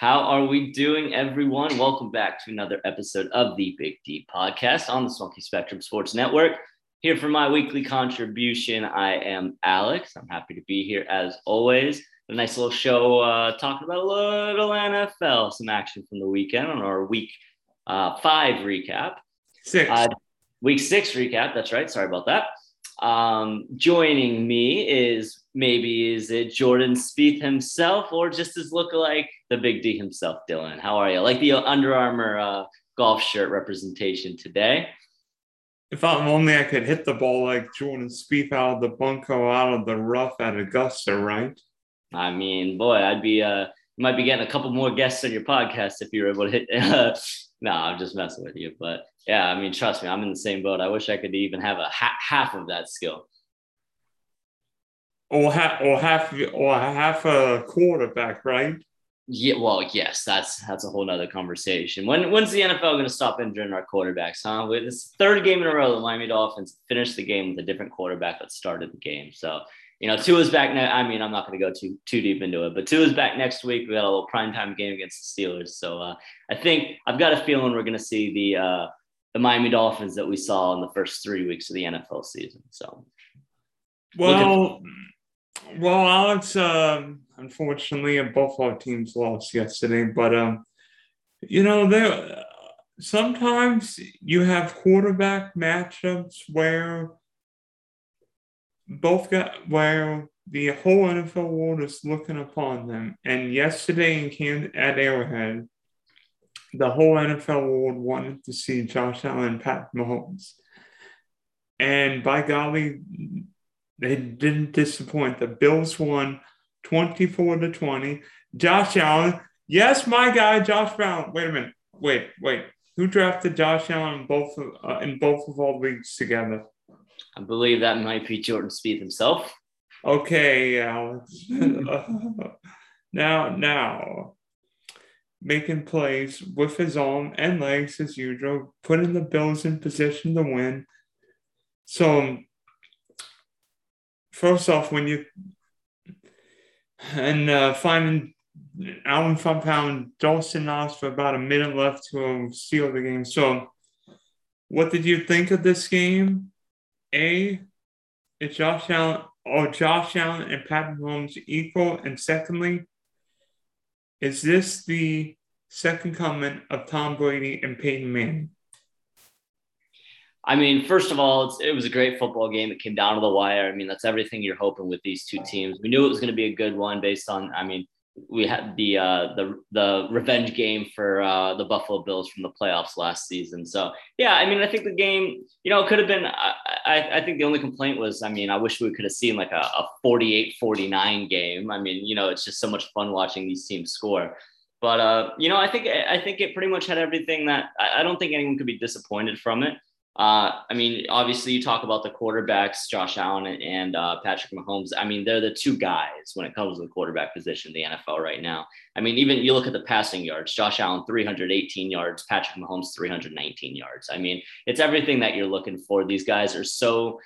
How are we doing, everyone? Welcome back to another episode of the Big D podcast on the Smoky Spectrum Sports Network. Here for my weekly contribution, I am Alex. I'm happy to be here as always. A nice little show uh, talking about a little NFL, some action from the weekend on our week uh, five recap. Six. Uh, week six recap. That's right. Sorry about that. Um, joining me is maybe is it Jordan Spieth himself or just his lookalike, the Big D himself, Dylan. How are you? Like the Under Armour uh, golf shirt representation today. If I'm only I could hit the ball like Jordan Spieth out of the bunker, out of the rough at Augusta, right? I mean, boy, I'd be uh, you might be getting a couple more guests on your podcast if you were able to hit. Uh, no, I'm just messing with you, but yeah, I mean, trust me, I'm in the same boat. I wish I could even have a ha- half of that skill. Or half, or half, or half a quarterback, right? Yeah, well, yes, that's that's a whole nother conversation. When when's the NFL going to stop injuring our quarterbacks? Huh? It's third game in a row the Miami Dolphins finished the game with a different quarterback that started the game. So you know, Tua's back. Ne- I mean, I'm not going to go too too deep into it, but Tua's back next week. We got a little primetime game against the Steelers. So uh, I think I've got a feeling we're going to see the uh, the Miami Dolphins that we saw in the first three weeks of the NFL season. So, well, well, Alex. Um, unfortunately, both our teams lost yesterday, but um, you know, there sometimes you have quarterback matchups where both got where the whole NFL world is looking upon them. And yesterday in Kansas at Arrowhead, the whole NFL world wanted to see Josh Allen and Pat Mahomes. And by golly, they didn't disappoint. The Bills won 24 to 20. Josh Allen, yes, my guy, Josh Brown. Wait a minute. Wait, wait. Who drafted Josh Allen in both of, uh, in both of all leagues together? I believe that might be Jordan Spieth himself. Okay, Alex. now, now, making plays with his arm and legs as usual, putting the Bills in position to win. So, first off, when you and uh, finding Allen found Dawson Knox for about a minute left to seal the game. So, what did you think of this game? A, is Josh Allen or Josh Allen and Patrick Mahomes equal? And secondly, is this the second coming of Tom Brady and Peyton Manning? I mean, first of all, it was a great football game. It came down to the wire. I mean, that's everything you're hoping with these two teams. We knew it was going to be a good one based on, I mean, we had the uh, the the revenge game for uh, the Buffalo Bills from the playoffs last season. So yeah, I mean, I think the game, you know, it could have been. I, I, I think the only complaint was, I mean, I wish we could have seen like a, a 48-49 game. I mean, you know, it's just so much fun watching these teams score. But uh, you know, I think I think it pretty much had everything that I, I don't think anyone could be disappointed from it. Uh, I mean, obviously, you talk about the quarterbacks, Josh Allen and uh, Patrick Mahomes. I mean, they're the two guys when it comes to the quarterback position in the NFL right now. I mean, even you look at the passing yards, Josh Allen, 318 yards, Patrick Mahomes, 319 yards. I mean, it's everything that you're looking for. These guys are so,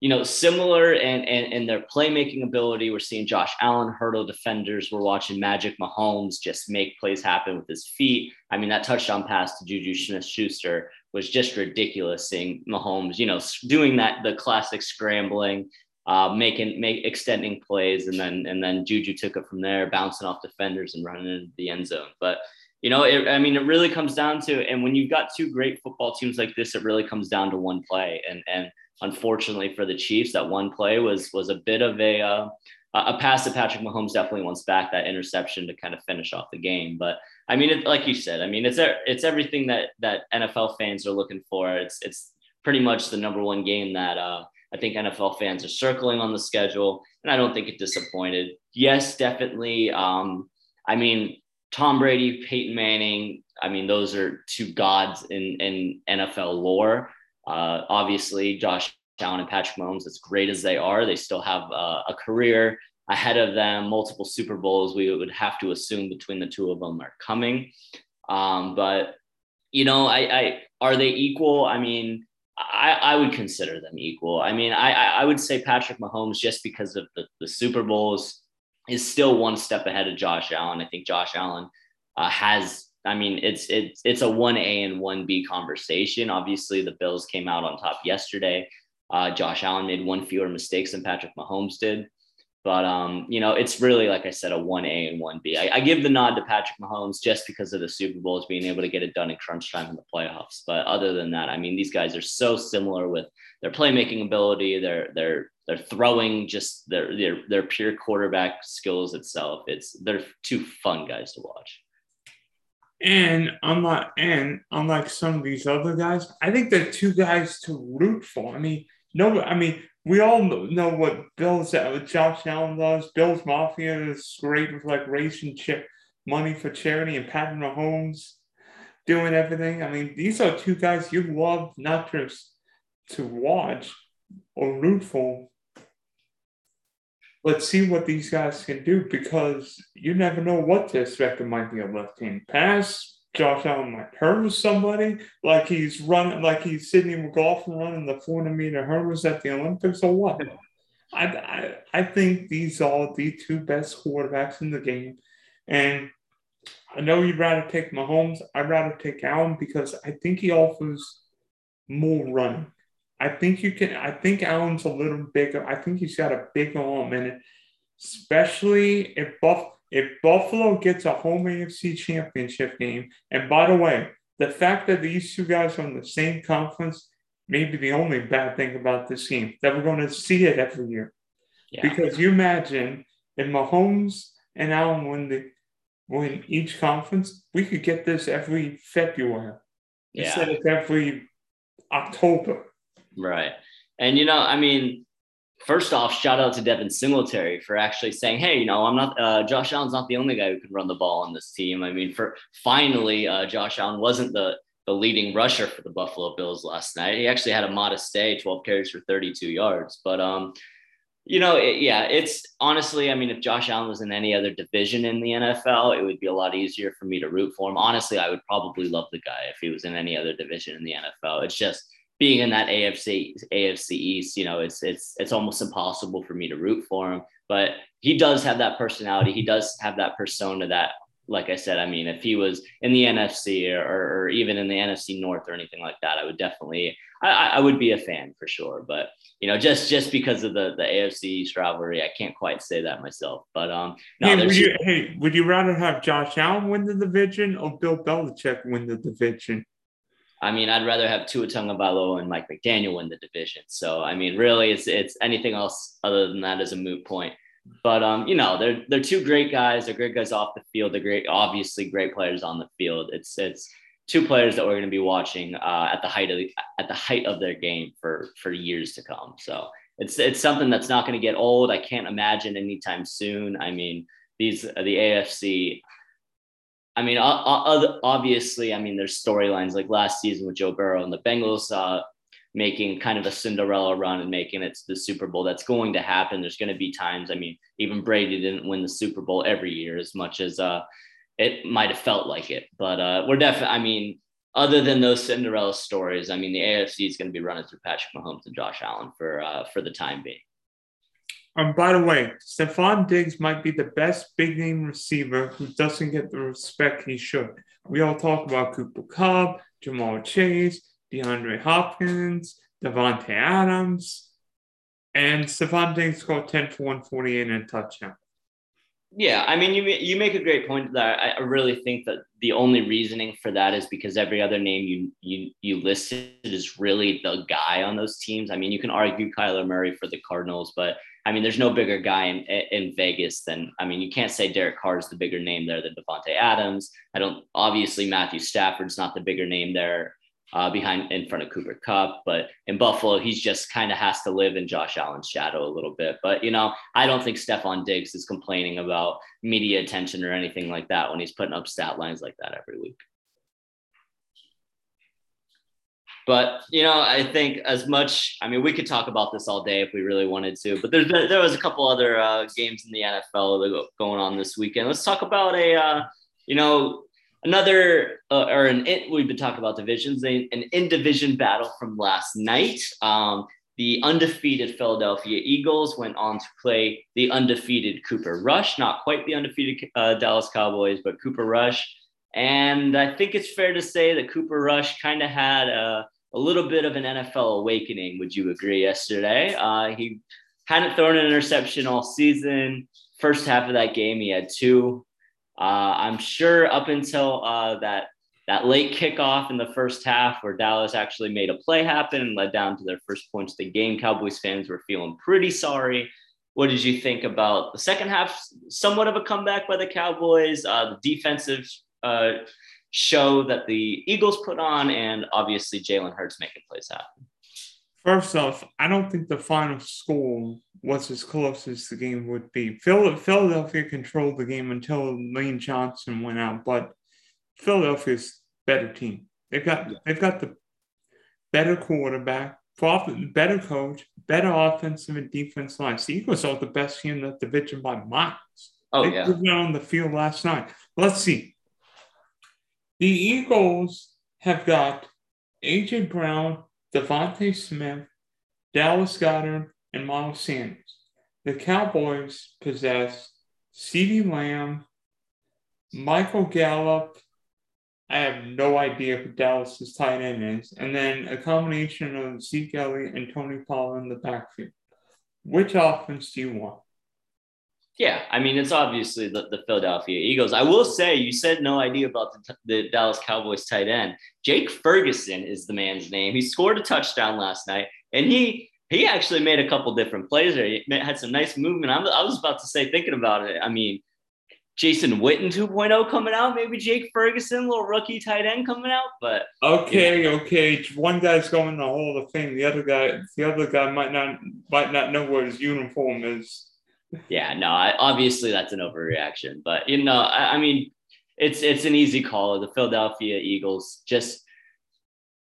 you know, similar in, in, in their playmaking ability. We're seeing Josh Allen hurdle defenders. We're watching Magic Mahomes just make plays happen with his feet. I mean, that touchdown pass to Juju Smith Schuster was just ridiculous seeing Mahomes, you know, doing that the classic scrambling, uh, making make extending plays, and then and then Juju took it from there, bouncing off defenders and running into the end zone. But you know, it, I mean, it really comes down to, and when you've got two great football teams like this, it really comes down to one play. And and unfortunately for the Chiefs, that one play was was a bit of a uh, a pass to Patrick Mahomes definitely wants back that interception to kind of finish off the game. But I mean, it, like you said, I mean, it's it's everything that that NFL fans are looking for. It's it's pretty much the number one game that uh, I think NFL fans are circling on the schedule, and I don't think it disappointed. Yes, definitely. Um, I mean, Tom Brady, Peyton Manning. I mean, those are two gods in in NFL lore. Uh, obviously, Josh Allen and Patrick Mahomes, as great as they are, they still have uh, a career ahead of them, multiple Super Bowls. We would have to assume between the two of them are coming. Um, but you know, I, I are they equal? I mean, I, I would consider them equal. I mean, I, I would say Patrick Mahomes just because of the, the Super Bowls is still one step ahead of Josh Allen. I think Josh Allen uh, has. I mean, it's it's it's a one A and one B conversation. Obviously, the Bills came out on top yesterday. Uh, Josh Allen made one fewer mistakes than Patrick Mahomes did. But um, you know, it's really like I said, a one A and one B. I, I give the nod to Patrick Mahomes just because of the Super Bowls being able to get it done in crunch time in the playoffs. But other than that, I mean, these guys are so similar with their playmaking ability, their their their throwing, just their their their pure quarterback skills itself. It's they're two fun guys to watch. And unlike and unlike some of these other guys, I think they're two guys to root for. I mean, no, I mean, we all know what Bill's uh, what Josh Allen does. Bill's Mafia is great with like raising chip money for charity and Patrick Mahomes doing everything. I mean, these are two guys you love not just to watch or root for. Let's see what these guys can do because you never know what expect. It might be a left hand pass, Josh Allen might hurdle somebody like he's running, like he's Sydney McLaughlin running the 400 meter hurdles at the Olympics or what. I, I, I think these are the two best quarterbacks in the game. And I know you'd rather take Mahomes. I'd rather take Allen because I think he offers more running. I think you can, I think Allen's a little bigger. I think he's got a big arm in it, especially if Buff if Buffalo gets a home AFC championship game, and by the way, the fact that these two guys are in the same conference may be the only bad thing about this game, that we're going to see it every year. Yeah. Because you imagine if Mahomes and Allen win the win each conference, we could get this every February yeah. instead of every October. Right. And you know, I mean, first off, shout out to Devin Singletary for actually saying, "Hey, you know, I'm not uh, Josh Allen's not the only guy who can run the ball on this team." I mean, for finally, uh, Josh Allen wasn't the the leading rusher for the Buffalo Bills last night. He actually had a modest day, 12 carries for 32 yards. But um, you know, it, yeah, it's honestly, I mean, if Josh Allen was in any other division in the NFL, it would be a lot easier for me to root for him. Honestly, I would probably love the guy if he was in any other division in the NFL. It's just being in that AFC AFC East, you know, it's it's it's almost impossible for me to root for him. But he does have that personality. He does have that persona that, like I said, I mean, if he was in the NFC or, or even in the NFC North or anything like that, I would definitely I, I would be a fan for sure. But you know, just just because of the the AFC East rivalry, I can't quite say that myself. But um, no, hey, would you, hey, would you rather have Josh Allen win the division or Bill Belichick win the division? I mean, I'd rather have Tua Tagovailoa and Mike McDaniel win the division. So, I mean, really, it's it's anything else other than that is a moot point. But um, you know, they're they're two great guys. They're great guys off the field. They're great, obviously great players on the field. It's it's two players that we're going to be watching uh, at the height of the, at the height of their game for for years to come. So it's it's something that's not going to get old. I can't imagine anytime soon. I mean, these the AFC I mean, obviously, I mean, there's storylines like last season with Joe Burrow and the Bengals uh, making kind of a Cinderella run and making it to the Super Bowl. That's going to happen. There's going to be times. I mean, even Brady didn't win the Super Bowl every year as much as uh, it might have felt like it. But uh, we're definitely. I mean, other than those Cinderella stories, I mean, the AFC is going to be running through Patrick Mahomes and Josh Allen for uh, for the time being. Um, by the way, Stefon Diggs might be the best big name receiver who doesn't get the respect he should. We all talk about Cooper Kupp, Ja'Marr Chase, DeAndre Hopkins, Davante Adams, and Stefon Diggs scored 10 for 148 and a touchdown. Yeah, I mean, you you make a great point that I really think that the only reasoning for that is because every other name you you you listed is really the guy on those teams. I mean, you can argue Kyler Murray for the Cardinals, but I mean, there's no bigger guy in, in Vegas than, I mean, you can't say Derek Carr is the bigger name there than Davante Adams. I don't, obviously, Matthew Stafford's not the bigger name there uh, behind in front of Cooper Kupp, but in Buffalo, he's just kind of has to live in Josh Allen's shadow a little bit. But, you know, I don't think Stefon Diggs is complaining about media attention or anything like that when he's putting up stat lines like that every week. But you know, I think as much. I mean, we could talk about this all day if we really wanted to. But there's there was a couple other uh, games in the NFL going on this weekend. Let's talk about a uh, you know another uh, or an we've been talking about divisions an in division battle from last night. Um, the undefeated Philadelphia Eagles went on to play the undefeated Cooper Rush, not quite the undefeated uh, Dallas Cowboys, but Cooper Rush And I think it's fair to say that Cooper Rush kind of had a, a, little bit of an NFL awakening. Would you agree yesterday? Uh, he hadn't thrown an interception all season. First half of that game, he had two. Uh, I'm sure up until uh, that that late kickoff in the first half, where Dallas actually made a play happen and led down to their first points of the game, Cowboys fans were feeling pretty sorry. What did you think about the second half? Somewhat of a comeback by the Cowboys, uh, the defensive uh, show that the Eagles put on, and obviously Jalen Hurts making plays happen. First off, I don't think the final score was as close as the game would be. Philadelphia controlled the game until Lane Johnson went out, but Philadelphia's better team. They've got they've got the better quarterback, better coach, better offensive and defense lines. The Eagles are the best team in the division by miles. Oh they yeah, on the field last night. Let's see. The Eagles have got AJ Brown, DeVonta Smith, Dallas Goedert, and Miles Sanders. The Cowboys possess CeeDee Lamb, Michael Gallup, I have no idea who Dallas's tight end is. And then a combination of Zeke Elliott and Tony Pollard in the backfield. Which offense do you want? Yeah, I mean, it's obviously the, the Philadelphia Eagles. I will say, you said no idea about the, the Dallas Cowboys tight end. Jake Ferguson is the man's name. He scored a touchdown last night, and he he actually made a couple different plays there. He had some nice movement. I was about to say, thinking about it, I mean, Jason Witten 2.0 coming out, maybe Jake Ferguson, little rookie tight end coming out. But okay, yeah. okay, one guy's going to Hall of Fame. The other guy, the other guy might not might not know what his uniform is. Yeah, no, I, obviously that's an overreaction, but you know, I, I mean, it's it's an easy call. The Philadelphia Eagles just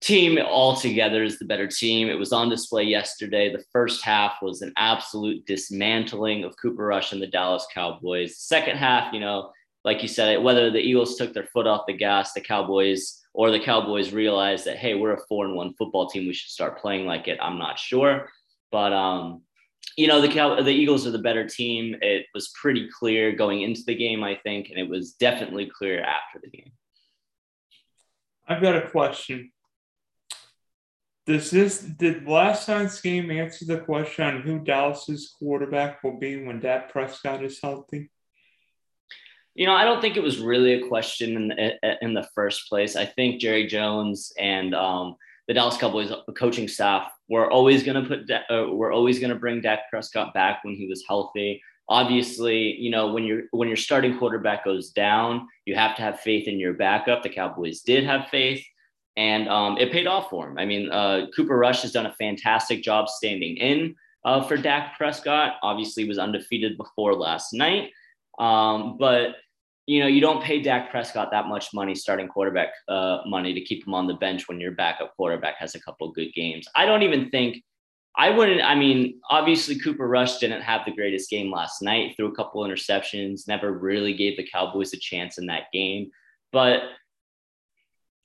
team altogether is the better team. It was on display yesterday. The first half was an absolute dismantling of Cooper Rush and the Dallas Cowboys. Second half, you know, like you said, whether the Eagles took their foot off the gas, the Cowboys or the Cowboys realized that hey, we're a four and one football team. We should start playing like it. I'm not sure, but um, you know, the Cow- the Eagles are the better team. It was pretty clear going into the game, I think, and it was definitely clear after the game. I've got a question. Does this did last night's game answer the question on who Dallas's quarterback will be when Dak Prescott is healthy? You know, I don't think it was really a question in the, in the first place. I think Jerry Jones and um, the Dallas Cowboys coaching staff were always going to put uh, we're always going to bring Dak Prescott back when he was healthy. Obviously, you know when your when your starting quarterback goes down, you have to have faith in your backup. The Cowboys did have faith and um, it paid off for him. I mean, uh, Cooper Rush has done a fantastic job standing in uh, for Dak Prescott. Obviously, was undefeated before last night, um, but you know you don't pay Dak Prescott that much money, starting quarterback uh, money, to keep him on the bench when your backup quarterback has a couple good games. I don't even think. I wouldn't. I mean, obviously, Cooper Rush didn't have the greatest game last night. Threw a couple interceptions. Never really gave the Cowboys a chance in that game. But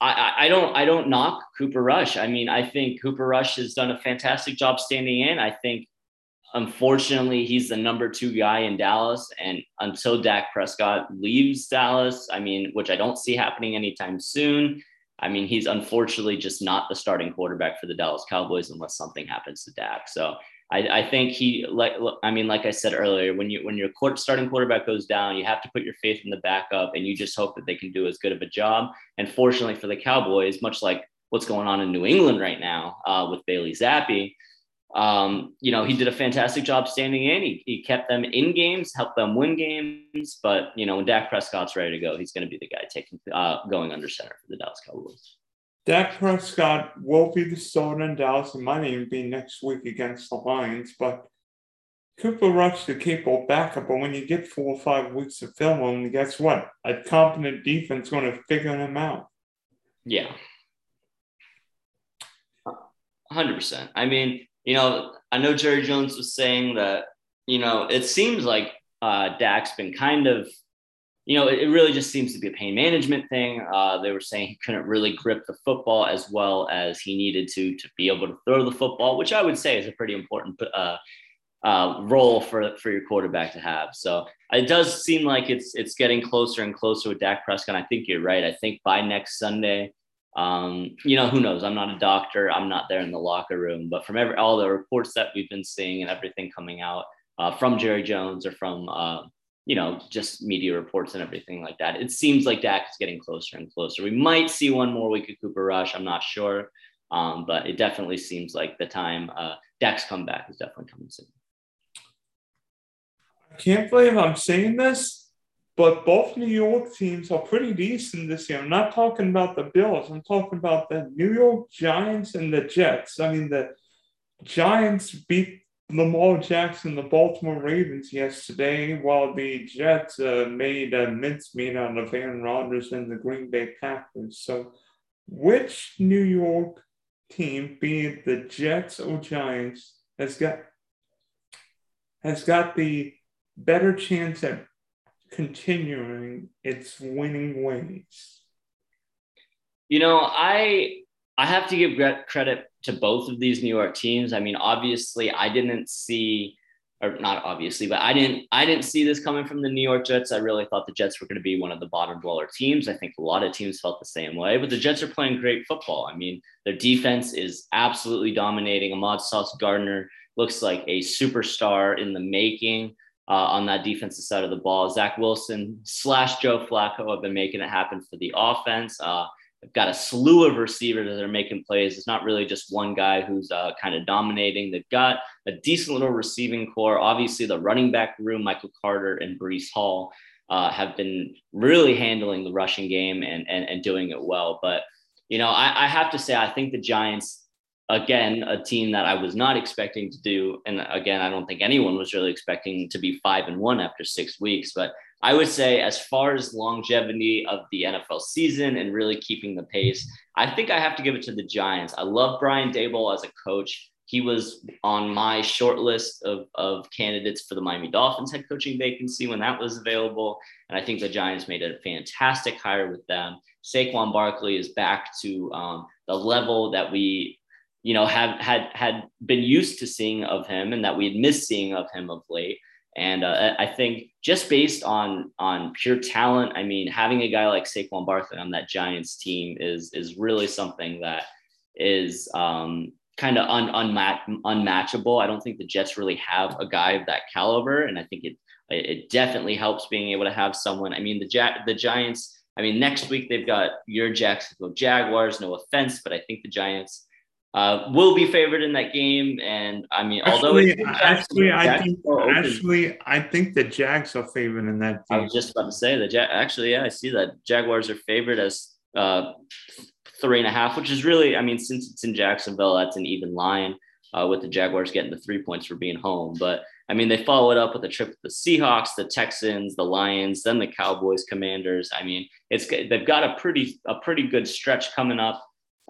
I, I don't I don't knock Cooper Rush. I mean, I think Cooper Rush has done a fantastic job standing in. I think unfortunately he's the number two guy in Dallas. And until Dak Prescott leaves Dallas, I mean, which I don't see happening anytime soon. I mean, he's unfortunately just not the starting quarterback for the Dallas Cowboys unless something happens to Dak. So I, I think he like I mean, like I said earlier, when you when your court, starting quarterback goes down, you have to put your faith in the backup, and you just hope that they can do as good of a job. And fortunately for the Cowboys, much like what's going on in New England right now uh, with Bailey Zappe, um, you know, he did a fantastic job standing in. He, he kept them in games, helped them win games. But you know, when Dak Prescott's ready to go, he's going to be the guy taking uh, going under center for the Dallas Cowboys. Dak Prescott will be the starter in Dallas. It might even be next week against the Lions, but Cooper Rush the capable backup. But when you get four or five weeks of film on guess what? A competent defense going to figure him out. Yeah. 100%. I mean, you know, I know Jerry Jones was saying that, you know, it seems like uh, Dak's been kind of you know, it, really just seems to be a pain management thing. Uh, they were saying he couldn't really grip the football as well as he needed to to be able to throw the football, which I would say is a pretty important uh, uh, role for for your quarterback to have. So it does seem like it's it's getting closer and closer with Dak Prescott. I think you're right. I think by next Sunday, um, you know, who knows? I'm not a doctor. I'm not there in the locker room, but from every all the reports that we've been seeing and everything coming out uh, from Jerry Jones or from uh, you know just media reports and everything like that, it seems like Dak is getting closer and closer. We might see one more week of Cooper Rush. I'm not sure, um, but it definitely seems like the time uh, Dak's comeback is definitely coming soon. I can't believe I'm saying this, but both New York teams are pretty decent this year. I'm not talking about the Bills. I'm talking about the New York Giants and the Jets. I mean, the Giants beat Lamar Jackson, the Baltimore Ravens yesterday, while the Jets uh, made a mincemeat out of Aaron Rodgers and the Green Bay Packers. So, which New York team, be it the Jets or Giants, has got has got the better chance at continuing its winning ways? You know, I I have to give credit to both of these New York teams. I mean, obviously, I didn't see, or not obviously, but I didn't I didn't see this coming from the New York Jets. I really thought the Jets were going to be one of the bottom dweller teams. I think a lot of teams felt the same way, but the Jets are playing great football. I mean, their defense is absolutely dominating. Ahmad Sauce Gardner looks like a superstar in the making uh, on that defensive side of the ball. Zach Wilson slash Joe Flacco have been making it happen for the offense. Uh, they've got a slew of receivers that are making plays. It's not really just one guy who's uh, kind of dominating. They've got a decent little receiving corps. Obviously, the running back room, Michael Carter and Breece Hall, uh, have been really handling the rushing game and, and, and doing it well. But, you know, I, I have to say, I think the Giants again, a team that I was not expecting to do. And again, I don't think anyone was really expecting to be five and one after six weeks. But I would say, as far as longevity of the NFL season and really keeping the pace, I think I have to give it to the Giants. I love Brian Daboll as a coach. He was on my short list of, of candidates for the Miami Dolphins head coaching vacancy when that was available. And I think the Giants made a fantastic hire with them. Saquon Barkley is back to um, the level that we you know, have had had been used to seeing of him and that we had missed seeing of him of late. And uh, I think just based on on pure talent, I mean, having a guy like Saquon Barkley on that Giants team is is really something that is um, kind of un, unmatch, unmatchable. I don't think the Jets really have a guy of that caliber, and I think it it definitely helps being able to have someone. I mean, the ja- the Giants. I mean, next week they've got your Jacksonville Jaguars. No offense, but I think the Giants uh, will be favored in that game. And I mean, although actually, actually, I think actually, I think the Jags are favored in that. Game. I was just about to say that. Ja- actually, yeah, I see that Jaguars are favored as uh, three and a half, which is really, I mean, since it's in Jacksonville, that's an even line. Uh, with the Jaguars getting the three points for being home, but I mean, they follow it up with a trip to the Seahawks, the Texans, the Lions, then the Cowboys, Commanders. I mean, it's they've got a pretty a pretty good stretch coming up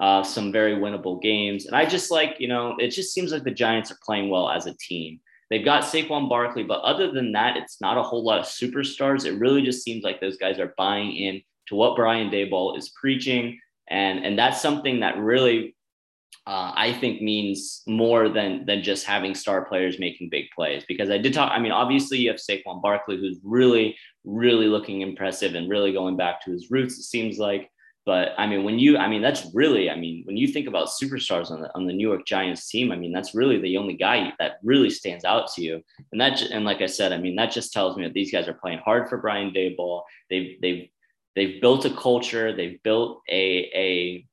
uh, some very winnable games. And I just like, you know, it just seems like the Giants are playing well as a team. They've got Saquon Barkley, but other than that, it's not a whole lot of superstars. It really just seems like those guys are buying in to what Brian Daboll is preaching. And, and that's something that really, uh, I think, means more than, than just having star players making big plays. Because I did talk, I mean, obviously, you have Saquon Barkley, who's really, really looking impressive and really going back to his roots, it seems like. But I mean, when you, I mean, that's really, I mean, when you think about superstars on the on the New York Giants team, I mean, that's really the only guy that really stands out to you. And that, and like I said, I mean, that just tells me that these guys are playing hard for Brian Daboll. They've they've they've built a culture. They've built a a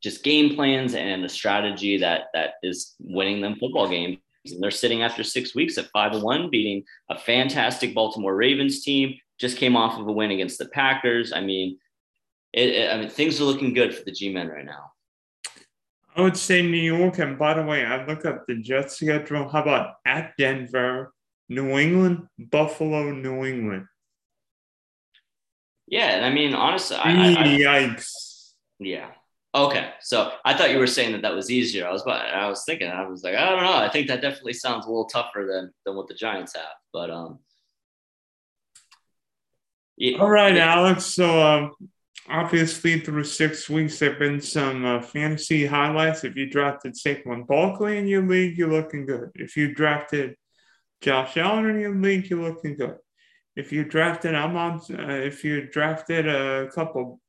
just game plans and a strategy that that is winning them football games. And they're sitting after six weeks at five and one, beating a fantastic Baltimore Ravens team. Just came off of a win against the Packers. I mean, it, it, I mean, things are looking good for the G men right now. I would say New York. And by the way, I look up the Jets schedule. How about at Denver, New England, Buffalo, New England? Yeah, and I mean, honestly, I, I, yikes. Yeah. Okay, so I thought you were saying that that was easier. I was, I was thinking, I was like, I don't know. I think that definitely sounds a little tougher than than what the Giants have. But um, yeah. All right, Alex. So um, obviously through six weeks there have been some uh, fantasy highlights. If you drafted Saquon Barkley in your league, you're looking good. If you drafted Josh Allen in your league, you're looking good. If you drafted, I'm on. Uh, if you drafted a couple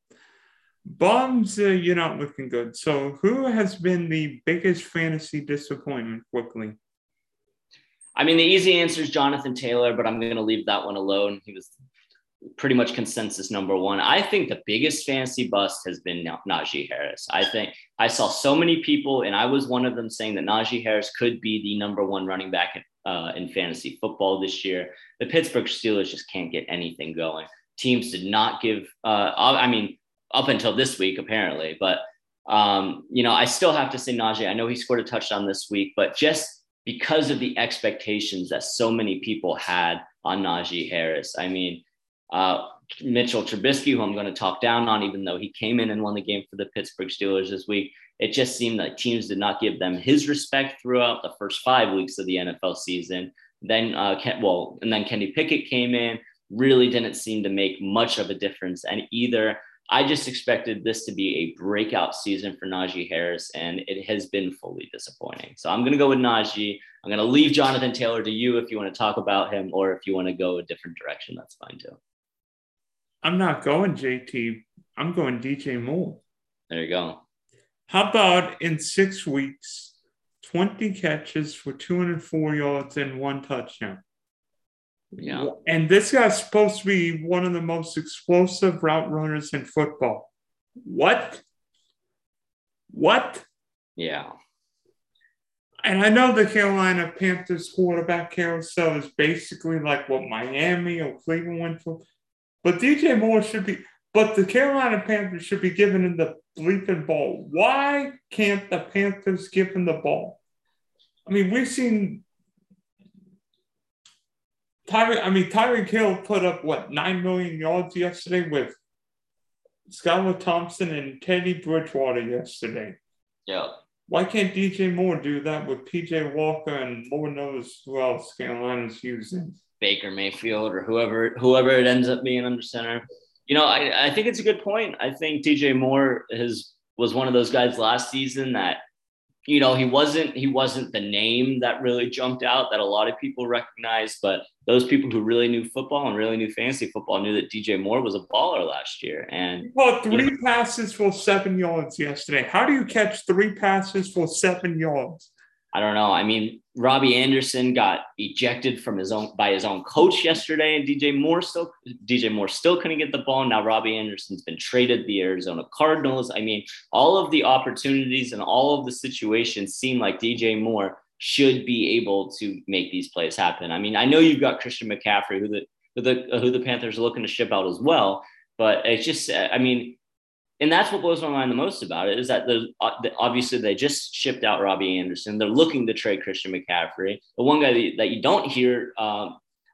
bums, uh, you're not looking good. So, who has been the biggest fantasy disappointment? Quickly. I mean, the easy answer is Jonathan Taylor, but I'm going to leave that one alone. He was pretty much consensus number one. I think the biggest fantasy bust has been Najee Harris. I think I saw so many people, and I was one of them, saying that Najee Harris could be the number one running back in, uh, in fantasy football this year. The Pittsburgh Steelers just can't get anything going. Teams did not give. Uh, I mean, up until this week apparently, but um, you know, I still have to say Najee. I know he scored a touchdown this week, but just because of the expectations that so many people had on Najee Harris, I mean uh, Mitchell Trubisky, who I'm going to talk down on, even though he came in and won the game for the Pittsburgh Steelers this week. It just seemed like teams did not give them his respect throughout the first five weeks of the NFL season. Then, uh, Ken, well, and then Kenny Pickett came in, really didn't seem to make much of a difference. And either I just expected this to be a breakout season for Najee Harris, and it has been fully disappointing. So I'm going to go with Najee. I'm going to leave Jonathan Taylor to you if you want to talk about him, or if you want to go a different direction, that's fine too. I'm not going JT. I'm going DJ Moore. There you go. How about in six weeks, 20 catches for 204 yards and one touchdown? Yeah. And this guy's supposed to be one of the most explosive route runners in football. What? What? Yeah. And I know the Carolina Panthers quarterback carousel is basically like what Miami or Cleveland went for. But DJ Moore should be, but the Carolina Panthers should be giving him the bleeping ball. Why can't the Panthers give him the ball? I mean, we've seen Tyreek, I mean, Tyreek Hill put up what nine million yards yesterday with Skylar Thompson and Teddy Bridgewater yesterday. Yeah. Why can't DJ Moore do that with PJ Walker and Lord knows who else Carolina's using? Baker Mayfield or whoever whoever it ends up being under center. You know, I, I think it's a good point. I think DJ Moore has was one of those guys last season that you know he wasn't he wasn't the name that really jumped out that a lot of people recognized but those people who really knew football and really knew fantasy football knew that DJ Moore was a baller last year and caught three you know, passes for 7 yards yesterday how do you catch three passes for 7 yards I don't know. I mean, Robbie Anderson got ejected from his own by his own coach yesterday, and DJ Moore still DJ Moore still couldn't get the ball. Now Robbie Anderson's been traded the Arizona Cardinals. I mean, all of the opportunities and all of the situations seem like DJ Moore should be able to make these plays happen. I mean, I know you've got Christian McCaffrey, who the who the who the Panthers are looking to ship out as well, but it's just I mean and that's what blows my mind the most about it is that the obviously they just shipped out Robbie Anderson. They're looking to trade Christian McCaffrey. The one guy that, that you don't hear uh,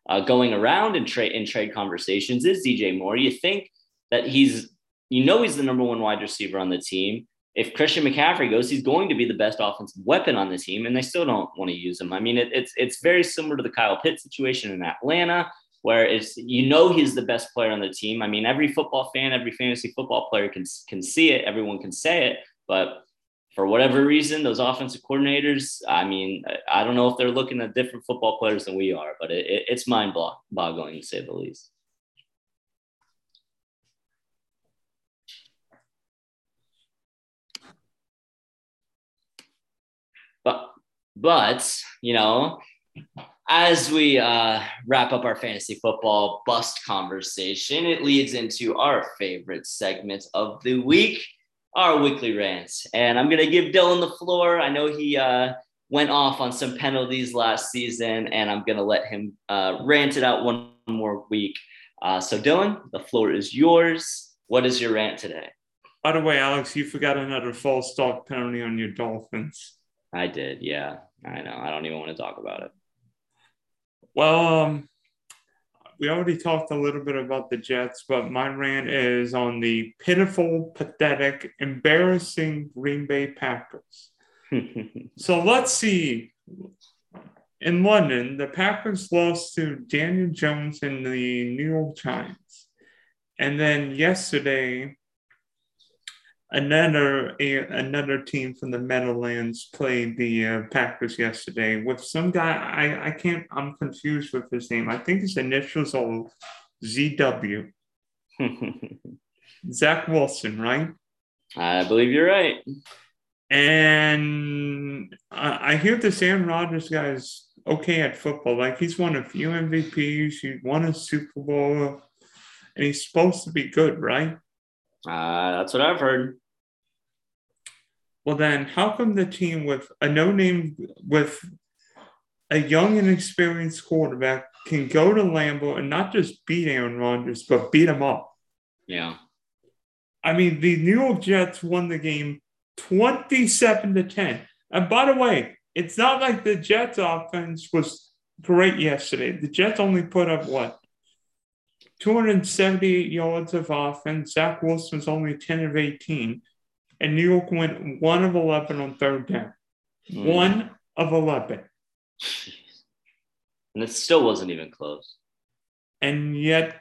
uh, going around in trade in trade conversations is DJ Moore. You think that he's you know he's the number one wide receiver on the team. If Christian McCaffrey goes, he's going to be the best offensive weapon on the team, and they still don't want to use him. I mean, it, it's it's very similar to the Kyle Pitt situation in Atlanta where it's you know he's the best player on the team. I mean, every football fan, every fantasy football player can can see it. Everyone can say it, but for whatever reason, those offensive coordinators, I mean, I don't know if they're looking at different football players than we are, but it, it, it's mind boggling to say the least. But, but you know, as we uh, wrap up our fantasy football bust conversation, it leads into our favorite segment of the week, our weekly rants. And I'm going to give Dylan the floor. I know he uh, went off on some penalties last season, and I'm going to let him uh, rant it out one more week. Uh, so, Dylan, the floor is yours. What is your rant today? By the way, Alex, you forgot another false start penalty on your Dolphins. I did. Yeah, I know. I don't even want to talk about it. Well, um, we already talked a little bit about the Jets, but my rant is on the pitiful, pathetic, embarrassing Green Bay Packers. so let's see. In London, the Packers lost to Daniel Jones and the New York Giants. And then yesterday, another another team from the Meadowlands played the uh, Packers yesterday with some guy. I I can't. I'm confused with his name. I think his initials are ZW. Zach Wilson, right? I believe you're right. And I, I hear this Aaron Rodgers is okay at football. Like he's won a few MVPs, he won a Super Bowl, and he's supposed to be good, right? Uh, that's what I've heard. Well, then, how come the team with a no name, with a young and experienced quarterback can go to Lambeau and not just beat Aaron Rodgers, but beat him up? Yeah. I mean, the New York Jets won the game 27 to 10. And by the way, it's not like the Jets offense was great yesterday. The Jets only put up what? 278 yards of offense. Zach Wilson was only 10 of 18. And New York went 1 of 11 on third down. Mm. 1 of 11. And it still wasn't even close. And yet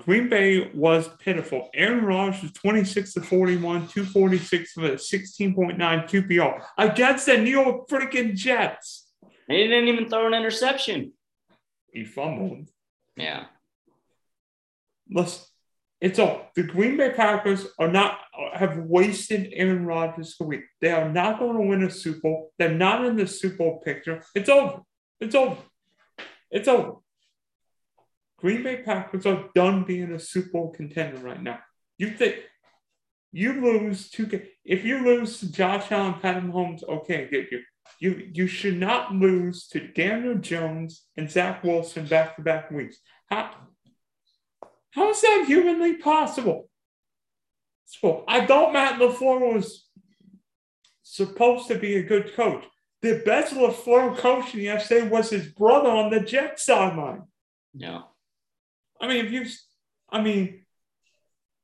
Green Bay was pitiful. Aaron Rodgers was 26 to 41, 246 with a 16.9 QBR against the New York freaking Jets. And he didn't even throw an interception. He fumbled. Yeah. Listen, it's all the Green Bay Packers are not have wasted Aaron Rodgers' career. They are not going to win a Super Bowl. They're not in the Super Bowl picture. It's over. It's over. It's over. Green Bay Packers are done being a Super Bowl contender right now. You think you lose to if you lose to Josh Allen, Pat Mahomes, okay, get you. You you should not lose to Daniel Jones and Zach Wilson back to back weeks. How how is that humanly possible? So I thought Matt LaFleur was supposed to be a good coach. The best LaFleur coaching yesterday was his brother on the Jets sideline. Yeah. I mean, if you, I mean,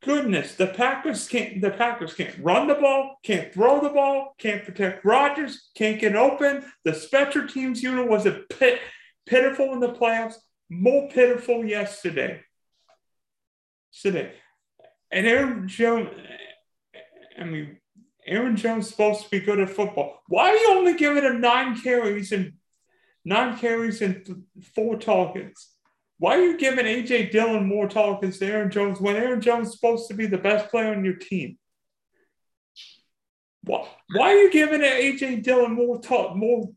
goodness, the Packers can't. The Packers can't run the ball, can't throw the ball, can't protect Rodgers, can't get open. The special teams unit was a pit, pitiful in the playoffs, more pitiful yesterday. Today, and Aaron Jones. I mean, Aaron Jones supposed to be good at football. Why are you only giving him nine carries and nine carries and four targets? Why are you giving AJ Dillon more targets than Aaron Jones when Aaron Jones is supposed to be the best player on your team? Why, why are you giving AJ Dillon more talk, more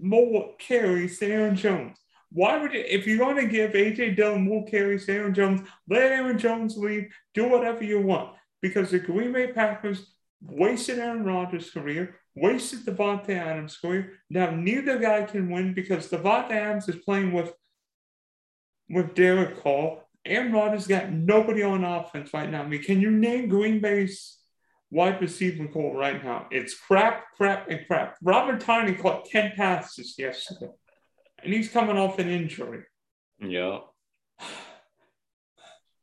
more carries than Aaron Jones? Why would you, if you're going to give AJ Dillon more carries Aaron Jones, let Aaron Jones leave, do whatever you want. Because the Green Bay Packers wasted Aaron Rodgers' career, wasted Davante Adams' career. Now neither guy can win because Davante Adams is playing with with Derek Carr. Aaron Rodgers got nobody on offense right now. I mean, can you name Green Bay's wide receiver corps right now? It's crap, crap, and crap. Robert Tonyan caught 10 passes yesterday, and he's coming off an injury. Yeah.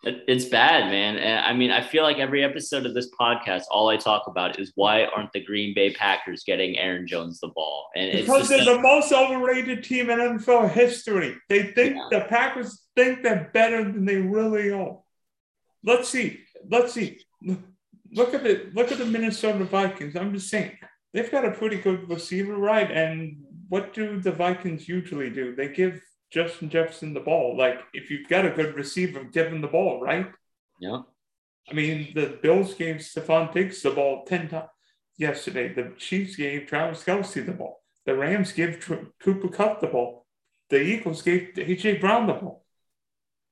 It's bad, man. And I mean, I feel like every episode of this podcast, all I talk about is why aren't the Green Bay Packers getting Aaron Jones the ball? And because they're the most overrated team in NFL history. They think yeah. the Packers think they're better than they really are. Let's see. Let's see. Look at the look at the Minnesota Vikings. I'm just saying they've got a pretty good receiver, right? And what do the Vikings usually do? They give Justin Jefferson the ball. Like if you've got a good receiver, give him the ball, right? Yeah. I mean, the Bills gave Stefon Diggs the ball 10 times yesterday. The Chiefs gave Travis Kelce the ball. The Rams gave Tr- Cooper Kupp the ball. The Eagles gave AJ Brown the ball.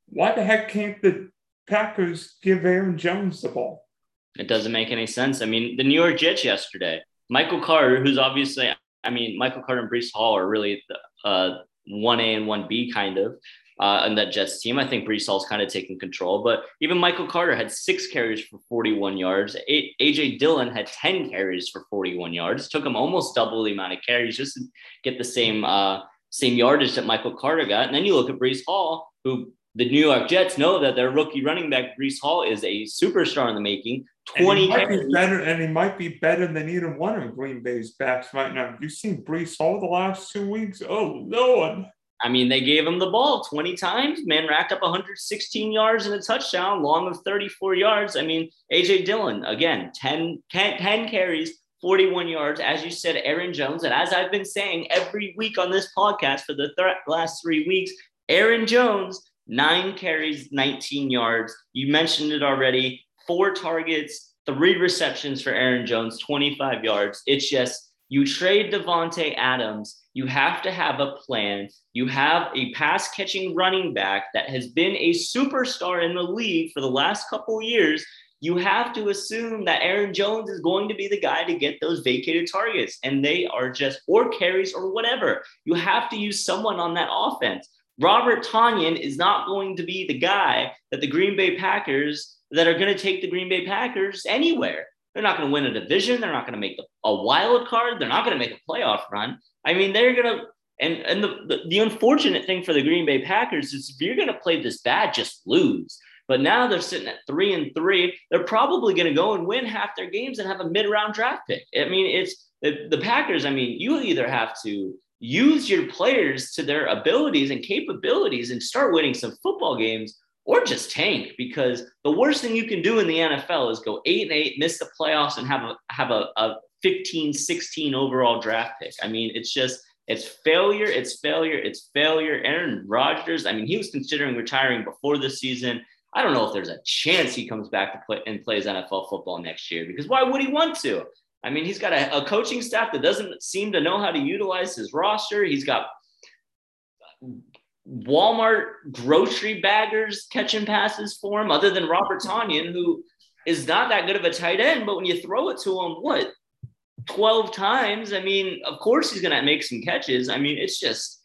Why the heck can't the Packers give Aaron Jones the ball? It doesn't make any sense. I mean, the New York Jets yesterday, Michael Carter, who's obviously, I mean, Michael Carter and Breece Hall are really uh, 1A and 1B kind of uh, that Jets team. I think Breece Hall's kind of taking control, but even Michael Carter had six carries for 41 yards. AJ Dillon had 10 carries for 41 yards. Took him almost double the amount of carries just to get the same uh, same yardage that Michael Carter got. And then you look at Brees Hall, who the New York Jets know that their rookie running back Breece Hall is a superstar in the making. 20 and he, might be better, and he might be better than either one of Green Bay's backs right now. You've seen Breece Hall the last two weeks. Oh Lord. I mean, they gave him the ball 20 times. Man racked up 116 yards and a touchdown, long of 34 yards. I mean, AJ Dillon, again, 10, 10, 10 carries, 41 yards. As you said, Aaron Jones. And as I've been saying every week on this podcast for the th- last three weeks, Aaron Jones, nine carries, 19 yards. You mentioned it already. Four targets, three receptions for Aaron Jones, 25 yards. It's just you trade Davante Adams, you have to have a plan. You have a pass catching running back that has been a superstar in the league for the last couple years. You have to assume that Aaron Jones is going to be the guy to get those vacated targets, and they are just or carries or whatever. You have to use someone on that offense. Robert Tonyan is not going to be the guy that the Green Bay Packers that are going to take the Green Bay Packers anywhere. They're not going to win a division. They're not going to make a wild card. They're not going to make a playoff run. I mean, they're going to, and, and the, the, the unfortunate thing for the Green Bay Packers is if you're going to play this bad, just lose. But now they're sitting at three and three. They're probably going to go and win half their games and have a mid round draft pick. I mean, it's the, the Packers. I mean, you either have to use your players to their abilities and capabilities and start winning some football games or just tank because the worst thing you can do in the NFL is go eight and eight, miss the playoffs, and have a have a, a 15, 16 overall draft pick. I mean, it's just it's failure, it's failure, it's failure. Aaron Rodgers, I mean, he was considering retiring before the season. I don't know if there's a chance he comes back to play and plays NFL football next year because why would he want to? I mean, he's got a, a coaching staff that doesn't seem to know how to utilize his roster. He's got Walmart grocery baggers catching passes for him, other than Robert Tonyan, who is not that good of a tight end. But when you throw it to him, what, 12 times? I mean, of course he's going to make some catches. I mean, it's just,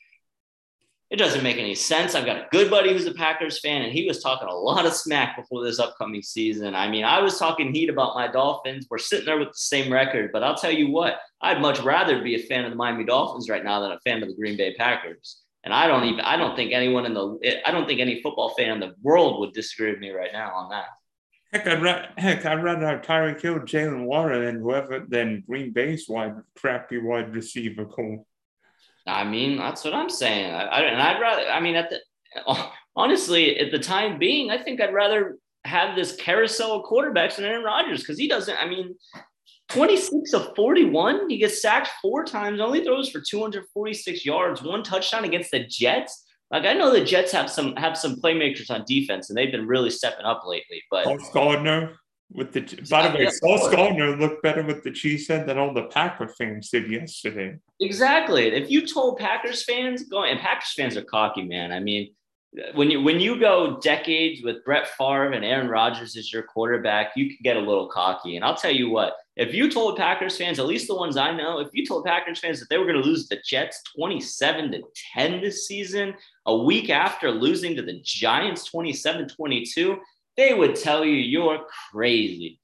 it doesn't make any sense. I've got a good buddy who's a Packers fan, and he was talking a lot of smack before this upcoming season. I mean, I was talking heat about my Dolphins. We're sitting there with the same record, but I'll tell you what, I'd much rather be a fan of the Miami Dolphins right now than a fan of the Green Bay Packers. And I don't even I don't think anyone in the I don't think any football fan in the world would disagree with me right now on that. Heck, I'd rather heck I'd rather have Tyreek Hill, Jaylen Waddle, than whoever than Green Bay's wide crappy wide receiver corps. I mean, that's what I'm saying. I, I and I'd rather. I mean, at the honestly, at the time being, I think I'd rather have this carousel of quarterbacks than Aaron Rodgers because he doesn't. I mean, 26 of 41. He gets sacked four times, only throws for 246 yards, one touchdown against the Jets. Like I know the Jets have some have some playmakers on defense, and they've been really stepping up lately. But Gardner with the by the way, Sauce Gardner looked better with the cheese head than all the Packer fans did yesterday. Exactly. If you told Packers fans going, and Packers fans are cocky, man. I mean, when you when you go decades with Brett Favre and Aaron Rodgers as your quarterback, you can get a little cocky. And I'll tell you what, if you told Packers fans, at least the ones I know, if you told Packers fans that they were going to lose the Jets 27 to 10 this season, a week after losing to the Giants 27 22, they would tell you you're crazy.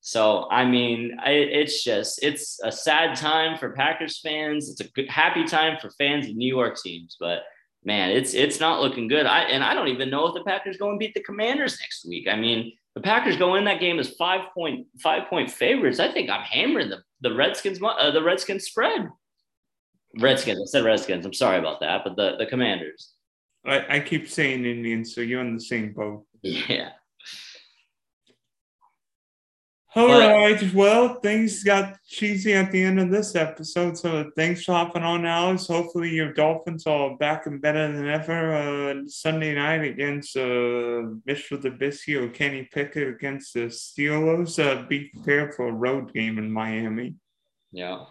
So, I mean, I, it's just, it's a sad time for Packers fans. It's a good, happy time for fans of New York teams, but man, it's it's not looking good. I and I don't even know if the Packers go and beat the Commanders next week. I mean, the Packers go in that game as five point five point favorites. I think I'm hammering the the Redskins uh, the Redskins spread. Redskins. I said Redskins. I'm sorry about that, but the the Commanders. I, I keep saying Indians, so you're in the same boat. Yeah. All but, right. Well, things got cheesy at the end of this episode. So thanks for hopping on, Alex. Hopefully your Dolphins are back and better than ever uh, Sunday night against uh, Mitchell Trubisky or Kenny Pickett against the Steelers. Uh, be prepared for a road game in Miami. Yeah.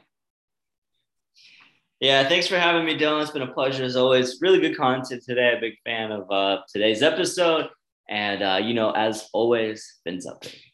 Yeah, thanks for having me, Dylan. It's been a pleasure as always. Really good content today. A big fan of uh, today's episode. And, uh, you know, as always, fins up. Baby.